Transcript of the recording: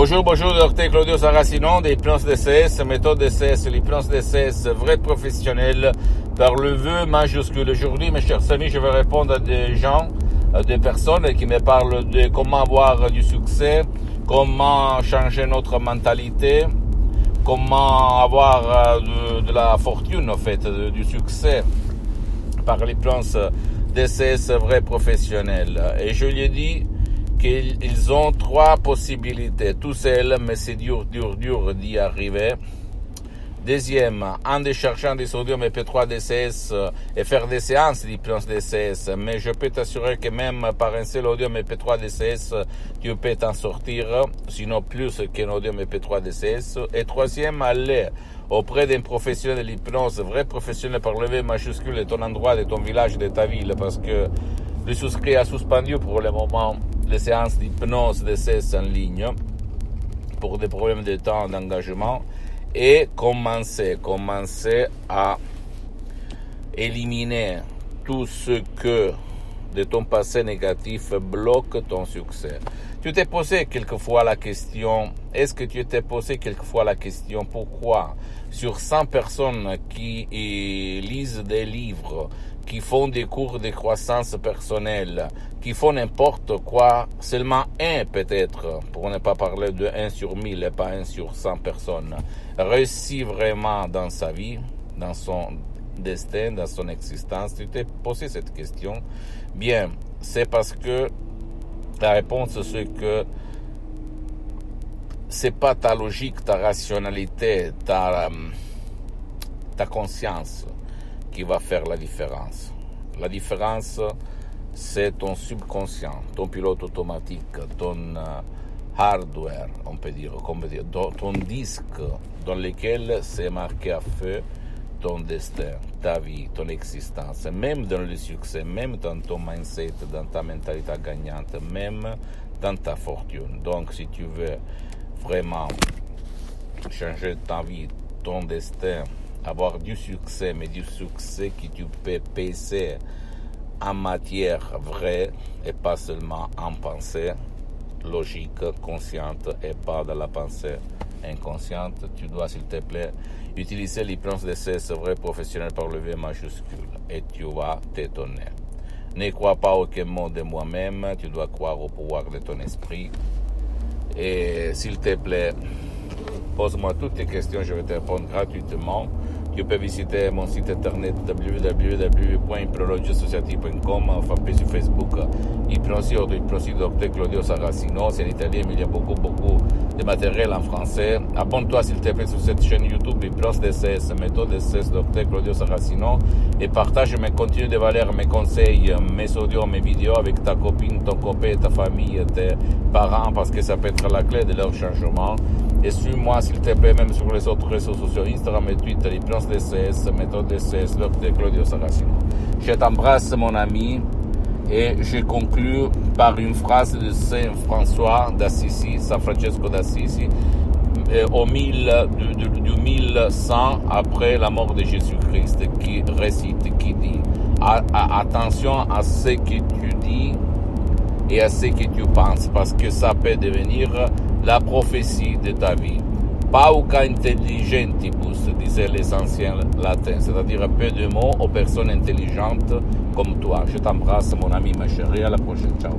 Bonjour, bonjour, docteur Claudio Saracino des plans DCS, méthode DCS, les plans DCS vrais professionnels par le vœu majuscule. Aujourd'hui, mes chers amis, je vais répondre à des gens, à des personnes qui me parlent de comment avoir du succès, comment changer notre mentalité, comment avoir euh, de, la fortune, en fait, du succès par les plans DCS vrais professionnels. Et je lui ai dit, qu'ils ont trois possibilités. Tout seul, mais c'est dur, dur, dur d'y arriver. Deuxième, en déchargeant des sodium EP3 DCS et faire des séances d'hypnose DCS. Mais je peux t'assurer que même par un seul audium EP3 DCS, tu peux t'en sortir, sinon plus qu'un audium EP3 DCS. Et troisième, aller auprès d'un professionnel de l'hypnose, vrai professionnel par lever majuscule de ton endroit, de ton village, de ta ville, parce que le souscrit a suspendu pour le moment les séances d'hypnose DCS en ligne pour des problèmes de temps d'engagement et commencer, commencer à éliminer tout ce que de ton passé négatif bloque ton succès. Tu t'es posé quelquefois la question, est-ce que tu t'es posé quelquefois la question pourquoi sur 100 personnes qui lisent des livres, qui font des cours de croissance personnelle, qui font n'importe quoi, seulement un peut-être, pour ne pas parler de 1 sur 1000 et pas 1 sur 100 personnes, réussit vraiment dans sa vie, dans son destin, dans son existence. Tu t'es posé cette question? Bien, c'est parce que la réponse c'est que c'est pas ta logique, ta rationalité, ta, ta conscience qui va faire la différence. La différence, c'est ton subconscient, ton pilote automatique, ton euh, hardware, on peut dire, dire ton disque dans lequel c'est marqué à feu ton destin, ta vie, ton existence, même dans le succès, même dans ton mindset, dans ta mentalité gagnante, même dans ta fortune. Donc, si tu veux vraiment changer ta vie, ton destin, avoir du succès, mais du succès que tu peux peser en matière vraie et pas seulement en pensée logique, consciente et pas dans la pensée inconsciente, tu dois s'il te plaît utiliser l'hypnose de ces vrais professionnels par le V majuscule et tu vas t'étonner. Ne crois pas aucun mot de moi-même, tu dois croire au pouvoir de ton esprit. Et s'il te plaît, pose-moi toutes tes questions, je vais te répondre gratuitement. Tu peux visiter mon site internet www.hypnologiasociative.com, fanpage sur Facebook, ou Hypnosie Docteur Claudio Saracino. C'est en italien, mais il y a beaucoup, beaucoup de matériel en français. Abonne-toi s'il te plaît sur cette chaîne YouTube Hypnose DCS, méthode DCS Docteur Claudio Saracino et partage mes contenus de valeur, mes conseils, mes audios, mes vidéos avec ta copine, ton copain, ta famille, tes parents parce que ça peut être la clé de leur changement. Et suis-moi, s'il te plaît, même sur les autres réseaux sociaux, Instagram et Twitter, plans DCS, méthode DCS, de Claudio Saracino. Je t'embrasse, mon ami, et je conclue par une phrase de Saint François d'Assisi, Saint Francesco d'Assisi, euh, au mille, du, du, 1100 après la mort de Jésus-Christ, qui récite, qui dit, attention à ce que tu dis et à ce que tu penses, parce que ça peut devenir la prophétie de ta vie. Pauca intelligentibus, disaient les anciens latins, c'est-à-dire peu de mots aux personnes intelligentes comme toi. Je t'embrasse, mon ami, ma chérie, à la prochaine. Ciao.